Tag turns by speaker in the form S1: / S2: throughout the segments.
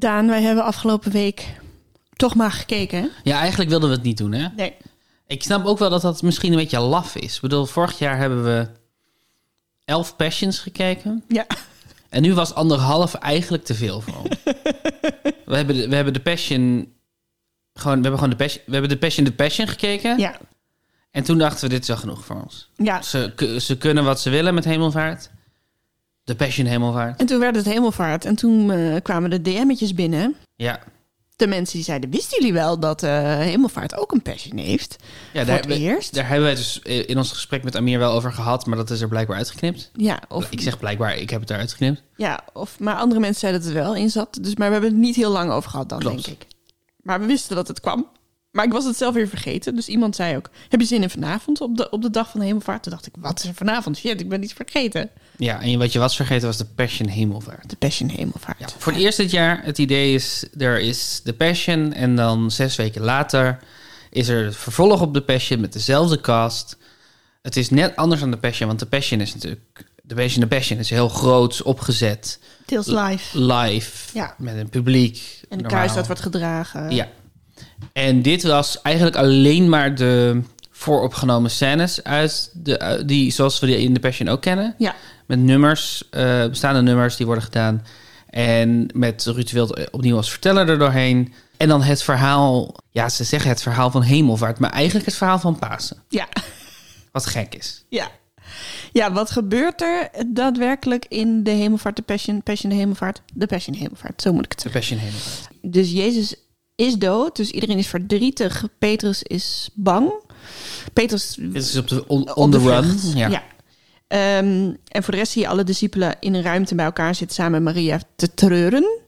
S1: Daan, wij hebben afgelopen week toch maar gekeken. hè?
S2: Ja, eigenlijk wilden we het niet doen, hè?
S1: Nee.
S2: Ik snap ook wel dat dat misschien een beetje laf is. Ik bedoel, vorig jaar hebben we elf Passions gekeken.
S1: Ja.
S2: En nu was anderhalf eigenlijk te veel voor ons. we, hebben de, we hebben de Passion... Gewoon, we hebben gewoon de Passion... We hebben de Passion de Passion gekeken.
S1: Ja.
S2: En toen dachten we, dit is wel genoeg voor ons.
S1: Ja.
S2: Ze, ze kunnen wat ze willen met hemelvaart. De Passion hemelvaart.
S1: En toen werd het hemelvaart. En toen eh, kwamen de DM'tjes binnen.
S2: Ja.
S1: De mensen die zeiden, wisten jullie wel dat eh hemelvaart ook een passion heeft?
S2: Ja, daar,
S1: het eerst?
S2: daar hebben wij het dus in ons gesprek met Amir wel over gehad, maar dat is er blijkbaar uitgeknipt.
S1: Ja, of,
S2: Ik zeg blijkbaar, ik heb het eruit geknipt.
S1: ja, of, maar andere mensen zeiden dat het wel in zat. Dus, maar we hebben het niet heel lang over gehad dan,
S2: Klopt.
S1: denk ik. Maar we wisten dat het kwam. Maar ik was het zelf weer vergeten. Dus iemand zei ook, heb je zin in vanavond op de, op de dag van de hemelvaart? Toen dacht ik, wat is er vanavond? Shit, ik ben iets vergeten.
S2: Ja, en wat je was vergeten was de Passion hemelvaart.
S1: De passion hemelvaart.
S2: Ja, voor het eerst dit jaar, het idee is, er is de Passion en dan zes weken later is er het vervolg op de Passion met dezelfde cast. Het is net anders dan de Passion, want de Passion is natuurlijk, de Passion, de Passion is heel groot opgezet,
S1: Deels live.
S2: live,
S1: Ja.
S2: met een publiek.
S1: En de
S2: normaal.
S1: kruis dat wordt gedragen.
S2: Ja. En dit was eigenlijk alleen maar de vooropgenomen scènes uit de, uit die, zoals we die in de Passion ook kennen.
S1: Ja.
S2: Met nummers, eh, bestaande nummers die worden gedaan. En met Ruud de Wild opnieuw als verteller er doorheen. En dan het verhaal, ja, ze zeggen het verhaal van hemelvaart, maar eigenlijk het verhaal van Pasen.
S1: Ja.
S2: Wat gek is.
S1: Ja. Ja, wat gebeurt er daadwerkelijk in de hemelvaart, de passion, passion de hemelvaart? De passion hemelvaart, zo moet ik het
S2: De
S1: zeggen.
S2: Passion hemelvaart.
S1: Dus Jezus is dood, dus iedereen is verdrietig. Petrus is bang. Petrus
S2: Dit is op de on, the run. Ja.
S1: Ja. Ehm, en voor de rest zie je alle discipelen in een ruimte bij elkaar zitten samen met Maria te treuren.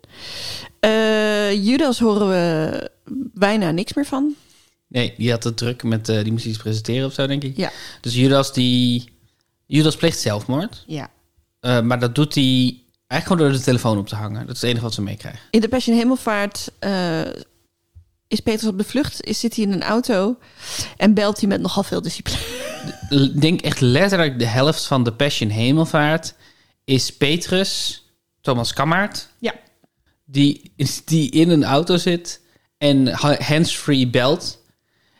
S1: Eh, Judas horen we bijna niks meer van.
S2: Nee, die had het druk met, eh, die moest iets presenteren of zo, denk ik.
S1: Ja.
S2: Dus Judas, die, Judas pleegt zelfmoord.
S1: Ja.
S2: Eh, maar dat doet hij eigenlijk gewoon door de telefoon op te hangen. Dat is het enige wat ze meekrijgen.
S1: In de Passion Hemelvaart is Petrus op de vlucht, is, zit hij in een auto en belt hij met nogal veel discipelen.
S2: Ik denk echt letterlijk de helft van de Passion Hemelvaart is Petrus, Thomas Kammaert,
S1: Ja.
S2: die, die in een auto zit en ha- hands-free belt.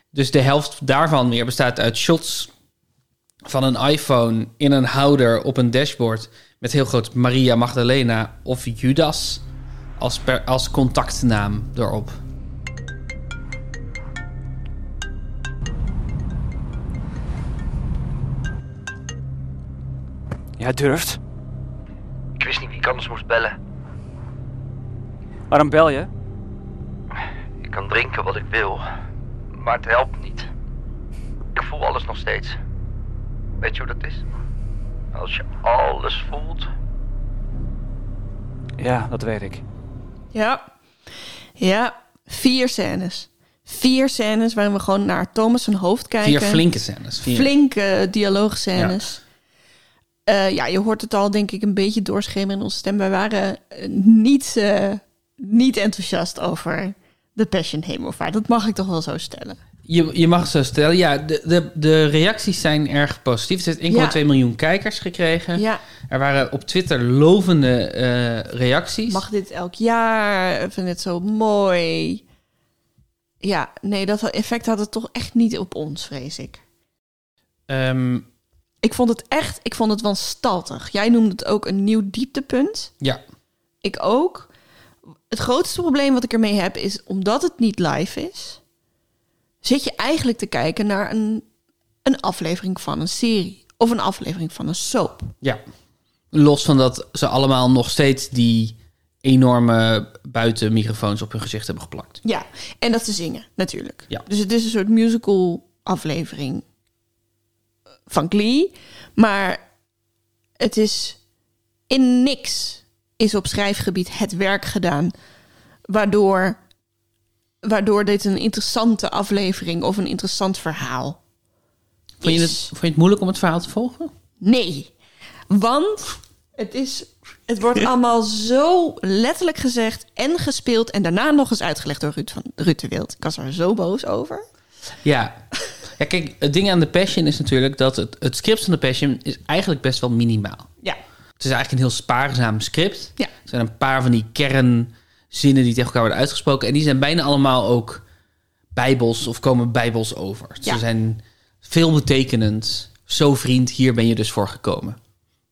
S2: Dus de helft daarvan weer bestaat uit shots van een iPhone in een houder op een dashboard met heel groot Maria Magdalena of Judas als, per, als contactnaam erop.
S3: Jij durft?
S4: Ik wist niet wie ik anders moest bellen.
S3: Waarom bel je?
S4: Ik kan drinken wat ik wil, maar het helpt niet. Ik voel alles nog steeds. Weet je hoe dat is? Als je alles voelt.
S3: Ja, dat weet ik.
S1: Ja. Ja, vier scènes. Vier scènes waarin we gewoon naar Thomas zijn hoofd kijken.
S2: Vier flinke scènes. Vier.
S1: Flinke dialoogscènes. Ja. Ja, je hoort het al denk ik een beetje doorschemeren in onze stem. Wij waren eh, niet, eh, niet enthousiast over de Passion Hemelvaart. Dat mag ik toch wel zo stellen.
S2: Je, je mag het zo stellen. Ja, de, de, de reacties zijn erg positief. Het heeft 1,2
S1: Ja.
S2: miljoen kijkers gekregen.
S1: Ja,
S2: Er waren op Twitter lovende eh, reacties.
S1: mag dit elk jaar? Ik vind het zo mooi. Ja, nee, dat effect had het toch echt niet op ons, vrees ik.
S2: Ehm,
S1: Ik vond het echt, ik vond het wanstaltig. Jij noemde het ook een nieuw dieptepunt.
S2: ja,
S1: Ik ook. Het grootste probleem wat ik ermee heb is, omdat het niet live is, zit je eigenlijk te kijken naar een, een aflevering van een serie of een aflevering van een soap.
S2: ja. Los van dat ze allemaal nog steeds die enorme buitenmicrofoons op hun gezicht hebben geplakt.
S1: Ja, en dat ze zingen natuurlijk.
S2: Ja.
S1: Dus het is een soort musical aflevering van Glee, maar het is in niks is op schrijfgebied het werk gedaan waardoor waardoor dit een interessante aflevering of een interessant verhaal
S2: Vond je, het, vond je het moeilijk om het verhaal te volgen?
S1: Nee, want het, is, het wordt allemaal zo letterlijk gezegd en gespeeld... en daarna nog eens uitgelegd door Ruud, van, Ruud de Wild. Ik was er zo boos over.
S2: Ja. ja, kijk, het ding aan de Passion is natuurlijk dat het, het script van de Passion is eigenlijk best wel minimaal.
S1: Ja,
S2: Het is eigenlijk een heel spaarzaam script.
S1: Ja.
S2: Er zijn een paar van die kernzinnen zinnen die tegen elkaar worden uitgesproken. En die zijn bijna allemaal ook bijbels of komen bijbels over.
S1: Ja.
S2: Ze zijn veelbetekenend. Zo vriend, hier ben je dus voor gekomen.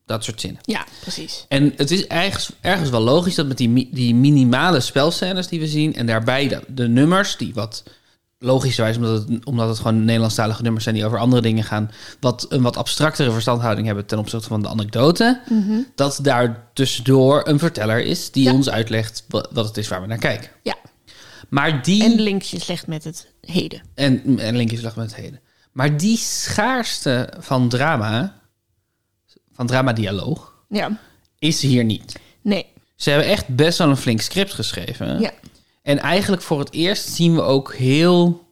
S2: Dat soort zinnen.
S1: Ja, precies.
S2: En het is ergens, ergens wel logisch dat met die, die minimale spelscènes die we zien... en daarbij de, de nummers, die wat logischerwijs... Omdat het, omdat het gewoon Nederlandstalige nummers zijn... die over andere dingen gaan... wat een wat abstractere verstandhouding hebben... ten opzichte van de anekdote... dat daar tussendoor een verteller is... die
S1: Ja.
S2: ons uitlegt wat, wat het is waar we naar kijken.
S1: Ja.
S2: Maar die...
S1: En linkjes legt met het heden.
S2: En, en linkjes lag met het heden. Maar die schaarste van drama... van drama-dialoog...
S1: Ja.
S2: is hier niet.
S1: Nee.
S2: Ze hebben echt best wel een flink script geschreven.
S1: Ja.
S2: En eigenlijk voor het eerst zien we ook heel...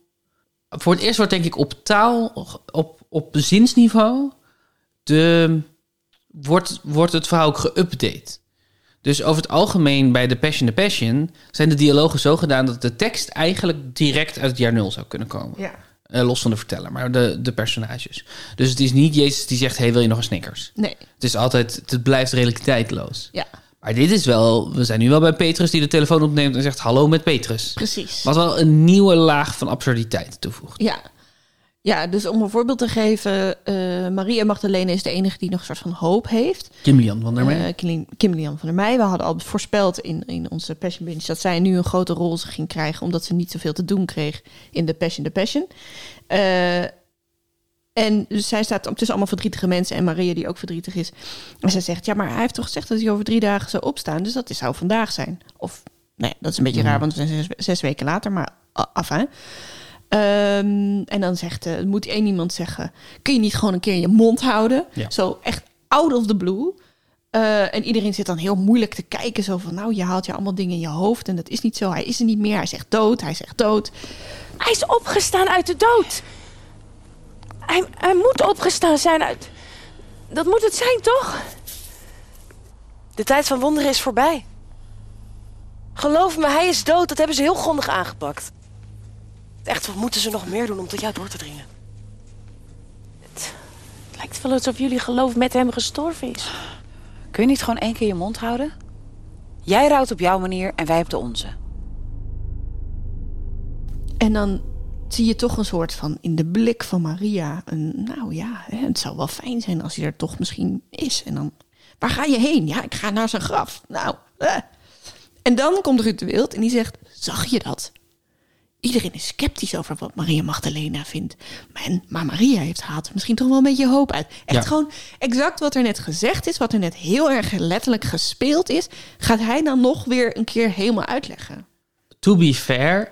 S2: Voor het eerst wordt denk ik op taal, op, op zinsniveau... De, wordt, wordt het verhaal ook geüpdate. Dus over het algemeen bij The Passion the Passion... zijn de dialogen zo gedaan dat de tekst eigenlijk direct uit het jaar nul zou kunnen komen.
S1: Ja.
S2: Eh, los van de verteller, maar de, de personages. Dus het is niet Jezus die zegt... hey, wil je nog een Snickers?
S1: Nee.
S2: Het is altijd... Het blijft redelijk tijdloos.
S1: Ja,
S2: Maar dit is wel... We zijn nu wel bij Petrus die de telefoon opneemt en zegt... Hallo met Petrus.
S1: precies.
S2: Wat wel een nieuwe laag van absurditeit toevoegt.
S1: Ja. Ja, dus om een voorbeeld te geven, eh, Maria Magdalene is de enige die nog een soort van hoop heeft.
S2: Kim Lian van der Meij.
S1: Eh, Kim, Kim Lian van der Meij. We hadden al voorspeld in, in onze Passion Binge dat zij nu een grote rol ging krijgen, omdat ze niet zoveel te doen kreeg in de Passion the Passion. Eh, en dus zij staat tussen allemaal verdrietige mensen en Maria die ook verdrietig is. En zij zegt, ja, maar hij heeft toch gezegd dat hij over drie dagen zou opstaan, dus dat is- zou vandaag zijn. Of, nee, dat is een beetje raar, want we zijn zes, zes weken later, maar af, hè. Ehm, en dan zegt, eh, moet één iemand zeggen, kun je niet gewoon een keer je mond houden?
S2: Ja.
S1: Zo echt out of the blue. Eh, en iedereen zit dan heel moeilijk te kijken. Zo van, nou, je haalt je allemaal dingen in je hoofd. En dat is niet zo. Hij is er niet meer. Hij zegt dood. Hij zegt dood.
S5: Hij is opgestaan uit de dood. Hij, hij moet opgestaan zijn uit... Dat moet het zijn, toch? De tijd van wonderen is voorbij. Geloof me, hij is dood. Dat hebben ze heel grondig aangepakt. Echt, wat moeten ze nog meer doen om tot jou door te dringen? Het, het lijkt wel alsof jullie geloof met hem gestorven is.
S6: Kun je niet gewoon één keer je mond houden? Jij rouwt op jouw manier en wij op de onze.
S1: En dan zie je toch een soort van in de blik van Maria. Een, nou ja, hè, het zou wel fijn zijn als hij er toch misschien is. En dan, waar ga je heen? Ja, ik ga naar zijn graf. Nou, eh. En dan komt Ruud de Wild en die zegt, zag je dat? Iedereen is sceptisch over wat Maria Magdalena vindt. Maar Maria heeft haalt misschien toch wel een beetje hoop uit. Echt
S2: Ja.
S1: gewoon exact wat er net gezegd is, wat er net heel erg letterlijk gespeeld is, gaat hij dan nog weer een keer helemaal uitleggen.
S2: To be fair,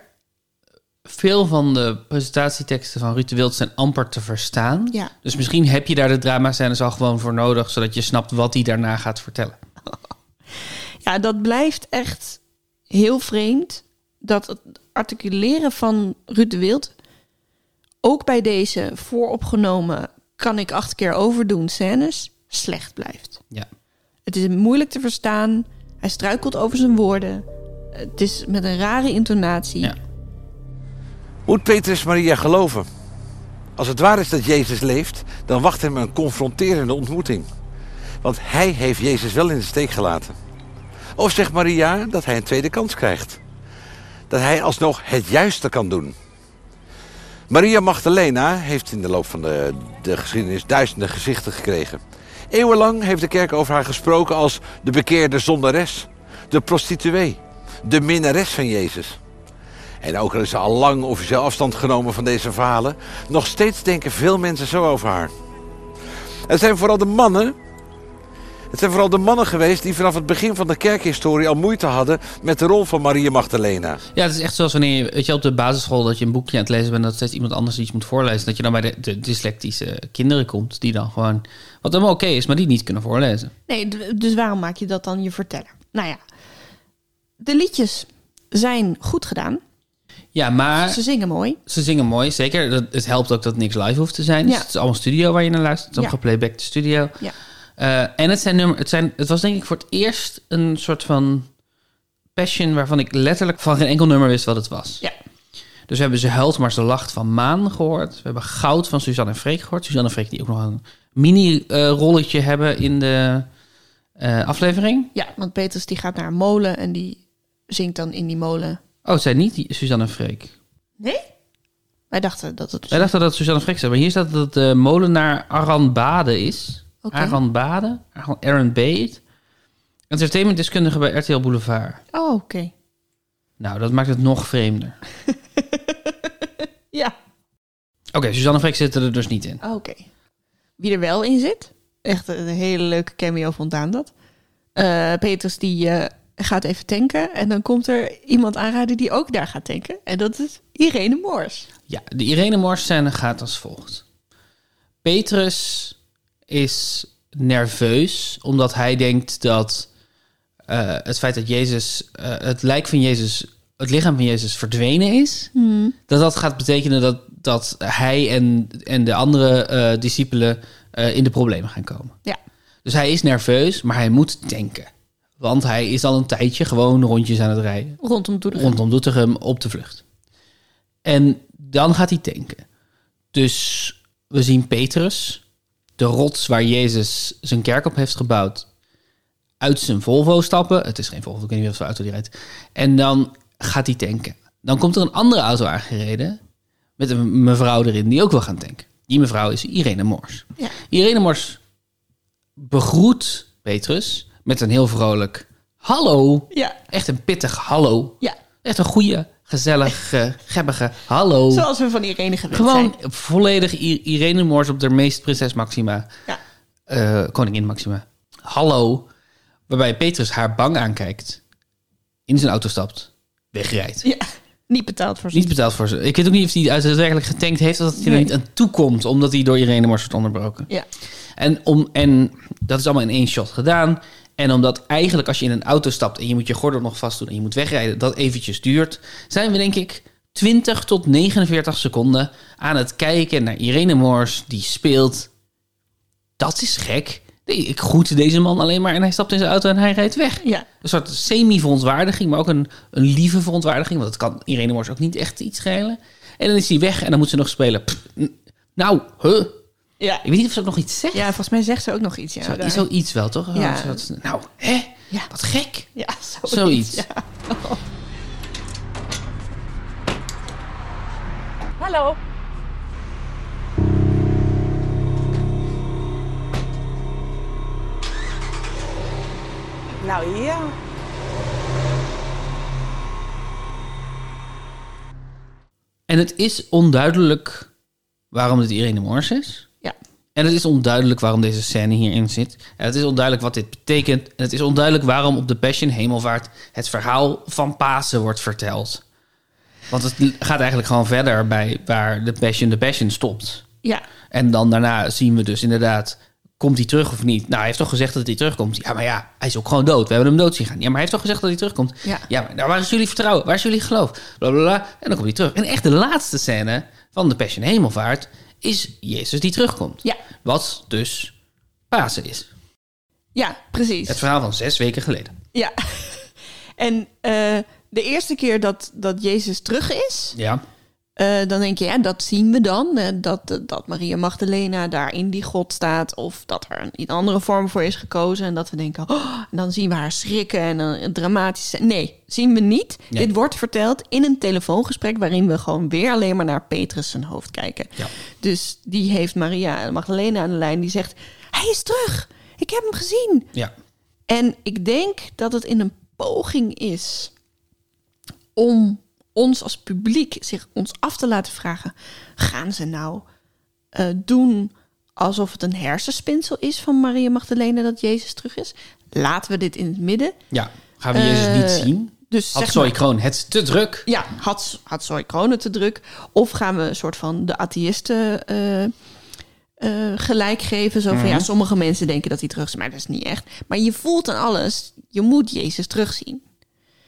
S2: veel van de presentatieteksten van Ruud de Wild zijn amper te verstaan.
S1: Ja.
S2: Dus misschien heb je daar de drama-scènes al gewoon voor nodig... zodat je snapt wat hij daarna gaat vertellen.
S1: Ja, dat blijft echt heel vreemd. Dat het articuleren van Ruud de Wild... ook bij deze vooropgenomen... kan ik acht keer overdoen scènes... slecht blijft.
S2: Ja.
S1: Het is moeilijk te verstaan. Hij struikelt over zijn woorden. Het is met een rare intonatie.
S2: Ja.
S7: Moet Petrus Maria geloven? Als het waar is dat Jezus leeft, dan wacht hem een confronterende ontmoeting. Want hij heeft Jezus wel in de steek gelaten. Of zegt Maria dat hij een tweede kans krijgt? Dat hij alsnog het juiste kan doen? Maria Magdalena heeft in de loop van de, de geschiedenis duizenden gezichten gekregen. Eeuwenlang heeft de kerk over haar gesproken als de bekeerde zondares, de prostituee, de minnares van Jezus. En ook al is ze al lang officieel afstand genomen van deze verhalen, nog steeds denken veel mensen zo over haar. Het zijn vooral de mannen. Het zijn vooral de mannen geweest die vanaf het begin van de kerkhistorie al moeite hadden met de rol van Maria Magdalena.
S2: Ja, het is echt zoals wanneer je, weet je, op de basisschool dat je een boekje aan het lezen bent... dat steeds iemand anders iets moet voorlezen. Dat je dan bij de, de dyslectische kinderen komt die dan gewoon... wat helemaal oké is, maar die niet kunnen voorlezen.
S1: Nee, dus waarom maak je dat dan je verteller? Nou ja, de liedjes zijn goed gedaan.
S2: Ja, maar
S1: Ze zingen mooi.
S2: ze zingen mooi, zeker. Dat, het helpt ook dat niks live hoeft te zijn. Dus
S1: Ja.
S2: het is allemaal studio waar je naar luistert. Het is
S1: Ja.
S2: allemaal geplaybacked studio.
S1: Ja.
S2: Eh, en het, zijn nummer, het, zijn, het was denk ik voor het eerst een soort van passion... waarvan ik letterlijk van geen enkel nummer wist wat het was.
S1: Ja.
S2: Dus we hebben Ze huilt maar ze lacht van Maan gehoord. We hebben Goud van Suzanne en Freek gehoord. Suzanne en Freek die ook nog een mini-rolletje hebben in de eh, aflevering.
S1: Ja, want Petrus die gaat naar een molen en die zingt dan in die molen.
S2: Oh, het zijn niet Suzanne en Freek.
S1: Nee? Wij dachten dat het...
S2: Wij dachten dat het Suzanne en Freek zijn, maar hier staat dat het de molenaar Aran Bade is.
S1: Oké.
S2: Aran Bade, Aran- Bade. Entertainmentdeskundige bij RTL Boulevard.
S1: Oh, oké.
S2: Nou, dat maakt het nog vreemder.
S1: Ja.
S2: Oké, Suzanne en Freek zitten er dus niet in.
S1: Oh, Oké. Wie er wel in zit, echt een hele leuke cameo vond Daan dat. Eh, Peters die eh, gaat even tanken en dan komt er iemand aanraden die ook daar gaat tanken. En dat is Irene Moors.
S2: Ja, de Irene Mors scène gaat als volgt. Petrus is nerveus omdat hij denkt dat eh, het feit dat Jezus, eh, het lijk van Jezus, het lichaam van Jezus verdwenen is, dat dat gaat betekenen dat, dat hij en, en de andere eh, discipelen in de problemen gaan komen.
S1: Ja.
S2: Dus hij is nerveus, maar hij moet tanken. Want hij is al een tijdje gewoon rondjes aan het rijden
S1: Rondom Doetinchem.
S2: rondom Doetinchem op de vlucht. En dan gaat hij tanken. Dus we zien Petrus, de rots waar Jezus zijn kerk op heeft gebouwd, uit zijn Volvo stappen. Het is geen Volvo, ik weet niet wat voor auto die rijdt. En dan gaat hij tanken. Dan komt er een andere auto aangereden met een mevrouw erin die ook wil gaan tanken. Die mevrouw is Irene Mors.
S1: Ja.
S2: Irene Mors begroet Petrus met een heel vrolijk hallo.
S1: Ja.
S2: Echt een pittig hallo.
S1: Ja.
S2: Echt een goede, gezellige, gebbige hallo.
S1: Zoals we van Irene gewend
S2: Gewoon
S1: zijn.
S2: volledig I- Irene Moors op de meest prinses Maxima.
S1: Ja.
S2: eh, koningin Maxima. Hallo. Waarbij Petrus haar bang aankijkt. In zijn auto stapt. Wegrijdt.
S1: Ja. Niet betaald voor
S2: Niet
S1: zijn.
S2: betaald voor ze. Ik weet ook niet of hij daadwerkelijk getankt heeft. Dat hij er
S1: Nee.
S2: niet aan toe komt. Omdat hij door Irene Moors wordt onderbroken.
S1: Ja.
S2: En, om, en dat is allemaal in één shot gedaan. En omdat eigenlijk als je in een auto stapt en je moet je gordel nog vast doen en je moet wegrijden, dat eventjes duurt, zijn we denk ik 20 tot 49 seconden aan het kijken naar Irene Moors die speelt. Dat is gek. Nee, ik groet deze man alleen maar en hij stapt in zijn auto en hij rijdt weg.
S1: Ja.
S2: Een soort semi-verontwaardiging, maar ook een, een lieve verontwaardiging. Want het kan Irene Moors ook niet echt iets schelen. En dan is hij weg en dan moet ze nog spelen. Pff, nou, huh?
S1: Ja.
S2: Ik weet niet of ze ook nog iets zegt.
S1: ja, volgens mij zegt ze ook nog iets. Ja,
S2: Zo, zoiets wel, toch?
S1: Ja.
S2: Zo dat- nou, hè?
S1: Ja.
S2: Wat gek.
S1: ja zoiets.
S2: Zoiets.
S1: Ja.
S5: Hallo. Nou ja.
S2: En het is onduidelijk waarom dit Irene Moors is. En het is onduidelijk waarom deze scène hierin zit. En het is onduidelijk wat dit betekent. En het is onduidelijk waarom op de Passion Hemelvaart het verhaal van Pasen wordt verteld. Want het gaat eigenlijk gewoon verder bij waar de Passion de Passion stopt.
S1: Ja.
S2: En dan daarna zien we dus inderdaad, komt hij terug of niet? Nou, hij heeft toch gezegd dat hij terugkomt? Ja, maar ja, hij is ook gewoon dood. We hebben hem dood zien gaan. Ja, maar hij heeft toch gezegd dat hij terugkomt?
S1: Ja.
S2: Ja, maar nou, waar is jullie vertrouwen? Waar is jullie geloof? Bla, bla, bla. En dan komt hij terug. En echt de laatste scène van de Passion Hemelvaart is Jezus die terugkomt.
S1: Ja.
S2: Wat dus Pasen is.
S1: Ja, precies.
S2: Het verhaal van zes weken geleden.
S1: Ja. En eh, de eerste keer dat, dat Jezus terug is,
S2: Ja.
S1: Eh, dan denk je, ja, dat zien we dan. eh, dat, dat Maria Magdalena daar in die God staat. Of dat er een, andere vorm voor is gekozen. En dat we denken, oh, en dan zien we haar schrikken en een, een dramatische... Nee, zien we niet.
S2: Nee.
S1: Dit wordt verteld in een telefoongesprek... waarin we gewoon weer alleen maar naar Petrus zijn hoofd kijken.
S2: Ja.
S1: Dus die heeft Maria Magdalena aan de lijn. Die zegt, hij is terug. Ik heb hem gezien.
S2: Ja.
S1: En ik denk dat het in een poging is om ons als publiek zich ons af te laten vragen: gaan ze nou eh, doen alsof het een hersenspinsel is van Maria Magdalena dat Jezus terug is? Laten we dit in het midden.
S2: Ja. Gaan we Jezus
S1: Eh,
S2: niet zien?
S1: Dus
S2: Had Zoe Kroon het te druk?
S1: ja, had, had Zoe Kronen te druk? Of gaan we een soort van de atheïsten eh, eh, gelijk geven? Zo van ja, sommige mensen denken dat hij terug is, maar dat is niet echt. Maar je voelt aan alles, je moet Jezus terugzien.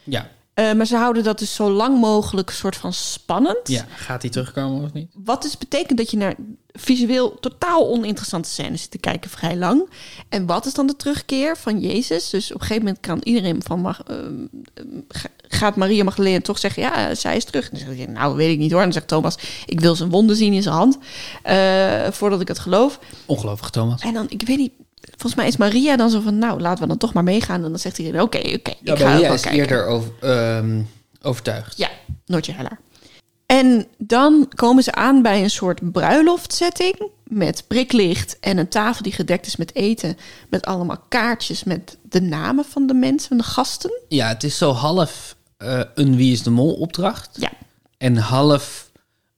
S2: Ja.
S1: Eh, maar ze houden dat dus zo lang mogelijk soort van spannend.
S2: Ja. Gaat hij terugkomen of niet?
S1: Wat dus betekent dat je naar visueel totaal oninteressante scènes zit te kijken vrij lang. En wat is dan de terugkeer van Jezus? Dus op een gegeven moment kan iedereen van... Mag, ehm, ga- gaat Maria Magdalena toch zeggen, ja, zij is terug. En dan zeg je, nou, weet ik niet hoor. En dan zegt Thomas, ik wil zijn wonden zien in zijn hand. eh, voordat ik het geloof.
S2: Ongelooflijk, Thomas.
S1: En dan, ik weet niet, volgens mij is Maria dan zo van, nou, laten we dan toch maar meegaan. En dan zegt iedereen, oké, oké,
S2: Ja,
S1: ik ga
S2: Maria is
S1: kijken.
S2: eerder over, ehm, overtuigd.
S1: Ja, Noortje Heller. En dan komen ze aan bij een soort bruiloftsetting met priklicht en een tafel die gedekt is met eten, met allemaal kaartjes met de namen van de mensen, de gasten.
S2: Ja, het is zo half eh, een Wie is de Mol opdracht.
S1: Ja.
S2: En half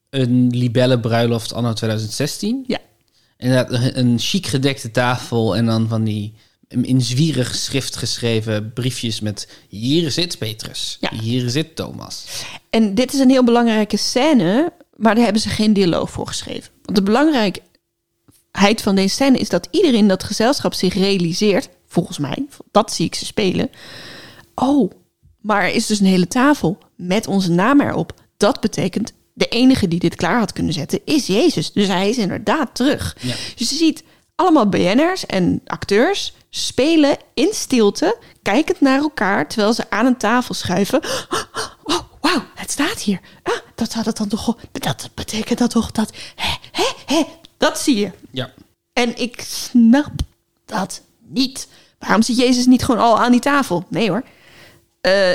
S2: een libelle bruiloft anno 2016.
S1: Ja.
S2: Inderdaad, een, een chic gedekte tafel en dan van die in zwierig schrift geschreven briefjes met hier zit Petrus,
S1: Ja.
S2: hier zit Thomas.
S1: En dit is een heel belangrijke scène, maar daar hebben ze geen dialoog voor geschreven. Want de belangrijkheid van deze scène is dat iedereen in dat gezelschap zich realiseert, volgens mij, dat zie ik ze spelen. Oh, maar er is dus een hele tafel met onze naam erop. Dat betekent de enige die dit klaar had kunnen zetten is Jezus. Dus hij is inderdaad terug.
S2: Ja.
S1: Dus je ziet allemaal BN'ers en acteurs spelen in stilte, kijkend naar elkaar terwijl ze aan een tafel schuiven. Oh, wauw, het staat hier. Ah, dat had het dan toch. Dat betekent dat toch dat. Hè, hè, hè, dat zie je.
S2: Ja.
S1: En ik snap dat niet. Waarom zit Jezus niet gewoon al aan die tafel? Nee hoor. Eh,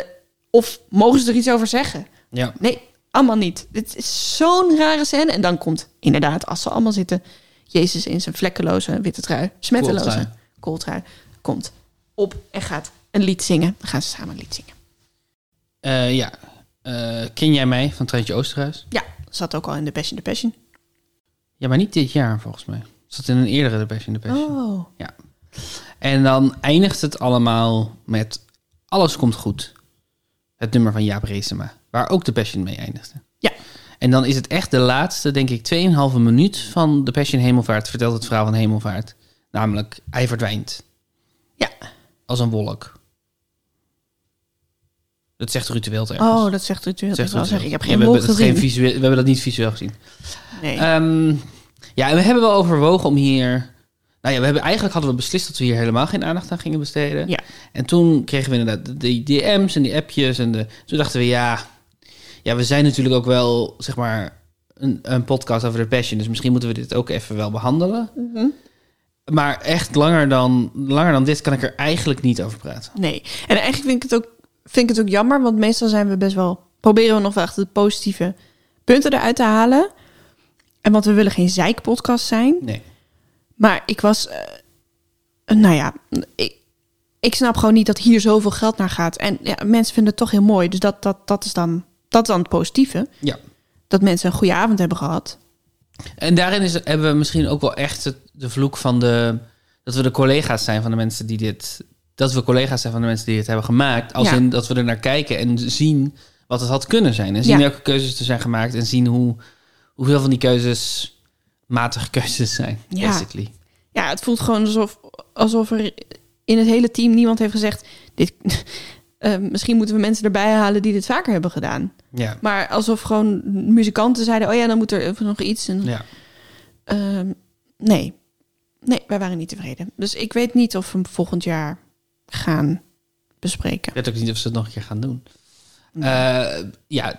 S1: of mogen ze er iets over zeggen?
S2: Ja.
S1: Nee, allemaal niet. Dit is zo'n rare scène. En dan komt inderdaad, als ze allemaal zitten, Jezus in zijn vlekkeloze witte trui, smetteloze
S2: Kooltrui.
S1: komt op en gaat een lied zingen. Dan gaan ze samen een lied zingen.
S2: Eh, ja. Eh, ken jij mij van Treintje Oosterhuis?
S1: Ja, zat ook al in de Passion the Passion.
S2: Ja, maar niet dit jaar volgens mij. Zat in een eerdere The Passion the Passion.
S1: Oh.
S2: Ja. En dan eindigt het allemaal met Alles komt goed. Het nummer van Jaap Reesema. Waar ook de Passion mee eindigde.
S1: Ja.
S2: En dan is het echt de laatste, denk ik, 2,5 minuut van de Passion Hemelvaart. Vertelt het verhaal van Hemelvaart. Namelijk, hij verdwijnt.
S1: Ja.
S2: Als een wolk. Dat zegt ergens.
S1: Oh, dat zegt Ruud.
S2: Zegt
S1: Dat zeggen. Ik heb geen
S2: Ja,
S1: wolk
S2: geen visueel, we hebben dat niet visueel gezien.
S1: Nee.
S2: Ehm, ja, en we hebben wel overwogen om hier... Nou ja, we hebben, eigenlijk hadden we beslist dat we hier helemaal geen aandacht aan gingen besteden.
S1: Ja.
S2: En toen kregen we inderdaad de- die DM's en die appjes. En de, toen dachten we, ja, ja, we zijn natuurlijk ook wel, zeg maar, een, een podcast over de passion. Dus misschien moeten we dit ook even wel behandelen.
S1: Mhm.
S2: Maar echt langer dan, langer dan dit kan ik er eigenlijk niet over praten.
S1: Nee. En eigenlijk vind ik het ook, vind ik het ook jammer, want meestal zijn we best wel. proberen we nog wel echt de positieve punten eruit te halen. En want we willen geen zeikpodcast zijn.
S2: Nee.
S1: Maar ik was. eh, nou ja, ik, ik snap gewoon niet dat hier zoveel geld naar gaat. En ja, mensen vinden het toch heel mooi. Dus dat, dat, dat, is, dan, dat is dan het positieve.
S2: Ja.
S1: Dat mensen een goede avond hebben gehad.
S2: En daarin is, hebben we misschien ook wel echt het, de vloek van de... dat we de collega's zijn van de mensen die dit... dat we collega's zijn van de mensen die dit hebben gemaakt. Als
S1: Ja.
S2: in dat we er naar kijken en zien wat het had kunnen zijn. En zien
S1: Ja.
S2: welke keuzes er zijn gemaakt. En zien hoe, hoeveel van die keuzes matige keuzes zijn,
S1: Ja.
S2: basically.
S1: Ja, het voelt gewoon alsof, alsof er in het hele team niemand heeft gezegd... Dit, eh, misschien moeten we mensen erbij halen die dit vaker hebben gedaan.
S2: Ja.
S1: Maar alsof gewoon muzikanten zeiden... oh ja, dan moet er even nog iets. En,
S2: ja.
S1: ehm, nee. Nee, wij waren niet tevreden. Dus ik weet niet of we hem volgend jaar gaan bespreken.
S2: Ik weet ook niet of ze het nog een keer gaan doen. Eh, ja,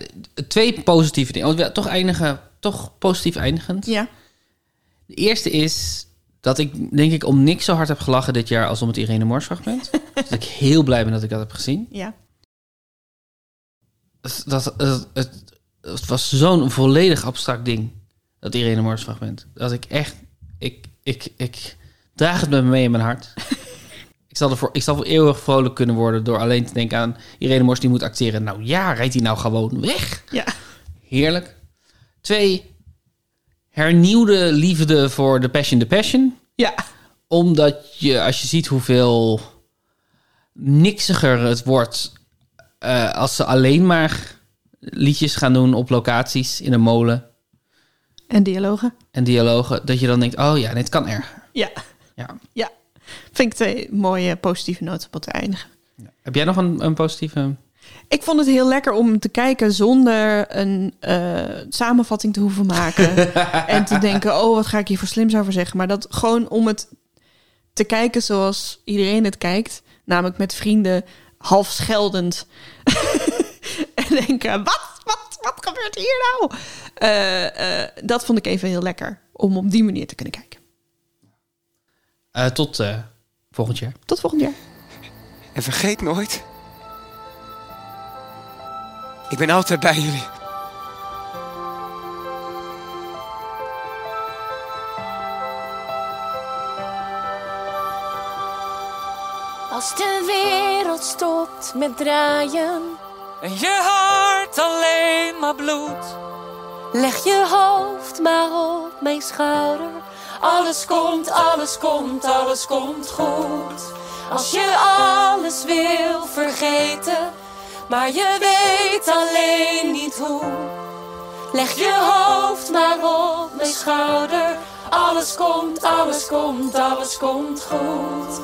S2: twee positieve dingen. Want we toch eindigen, toch positief eindigend.
S1: Ja.
S2: De eerste is dat ik denk ik om niks zo hard heb gelachen dit jaar als om het Irene Mors fragment. dat ik heel blij ben dat ik dat heb gezien.
S1: Ja.
S2: Het, dat, het, het, het was zo'n volledig abstract ding, dat Irene Mors fragment. Dat ik echt, ik, ik, ik draag het met me mee in mijn hart. ik, zal ervoor, ik zal voor eeuwig vrolijk kunnen worden door alleen te denken aan Irene Mors die moet acteren. Nou ja, rijdt hij nou gewoon weg?
S1: Ja.
S2: Heerlijk. Twee, hernieuwde liefde voor The Passion, The Passion.
S1: Ja.
S2: Omdat je, als je ziet hoeveel niksiger het wordt... eh, als ze alleen maar liedjes gaan doen op locaties in een molen
S1: En dialogen.
S2: en dialogen... dat je dan denkt, oh ja, het kan erger.
S1: Ja.
S2: Ja.
S1: Ja. Vind ik twee mooie positieve noten op te eindigen.
S2: Heb jij nog een, een positieve...
S1: Ik vond het heel lekker om te kijken zonder een eh, samenvatting te hoeven maken. en te denken, oh, wat ga ik hier voor slims over zeggen. Maar dat gewoon om het te kijken zoals iedereen het kijkt. Namelijk met vrienden, half scheldend. en denken, wat, wat, wat gebeurt hier nou? Eh, eh, dat vond ik even heel lekker. Om op die manier te kunnen kijken.
S2: Eh, tot eh, volgend jaar.
S1: Tot volgend jaar.
S3: En vergeet nooit. Ik ben altijd bij jullie.
S8: Als de wereld stopt met draaien,
S9: En je hart alleen maar bloed.
S8: leg je hoofd maar op mijn schouder. Alles komt, alles komt, alles komt goed. Als je alles wil vergeten, maar je weet alleen niet hoe. Leg je hoofd maar op mijn schouder. Alles komt, alles komt, alles komt goed.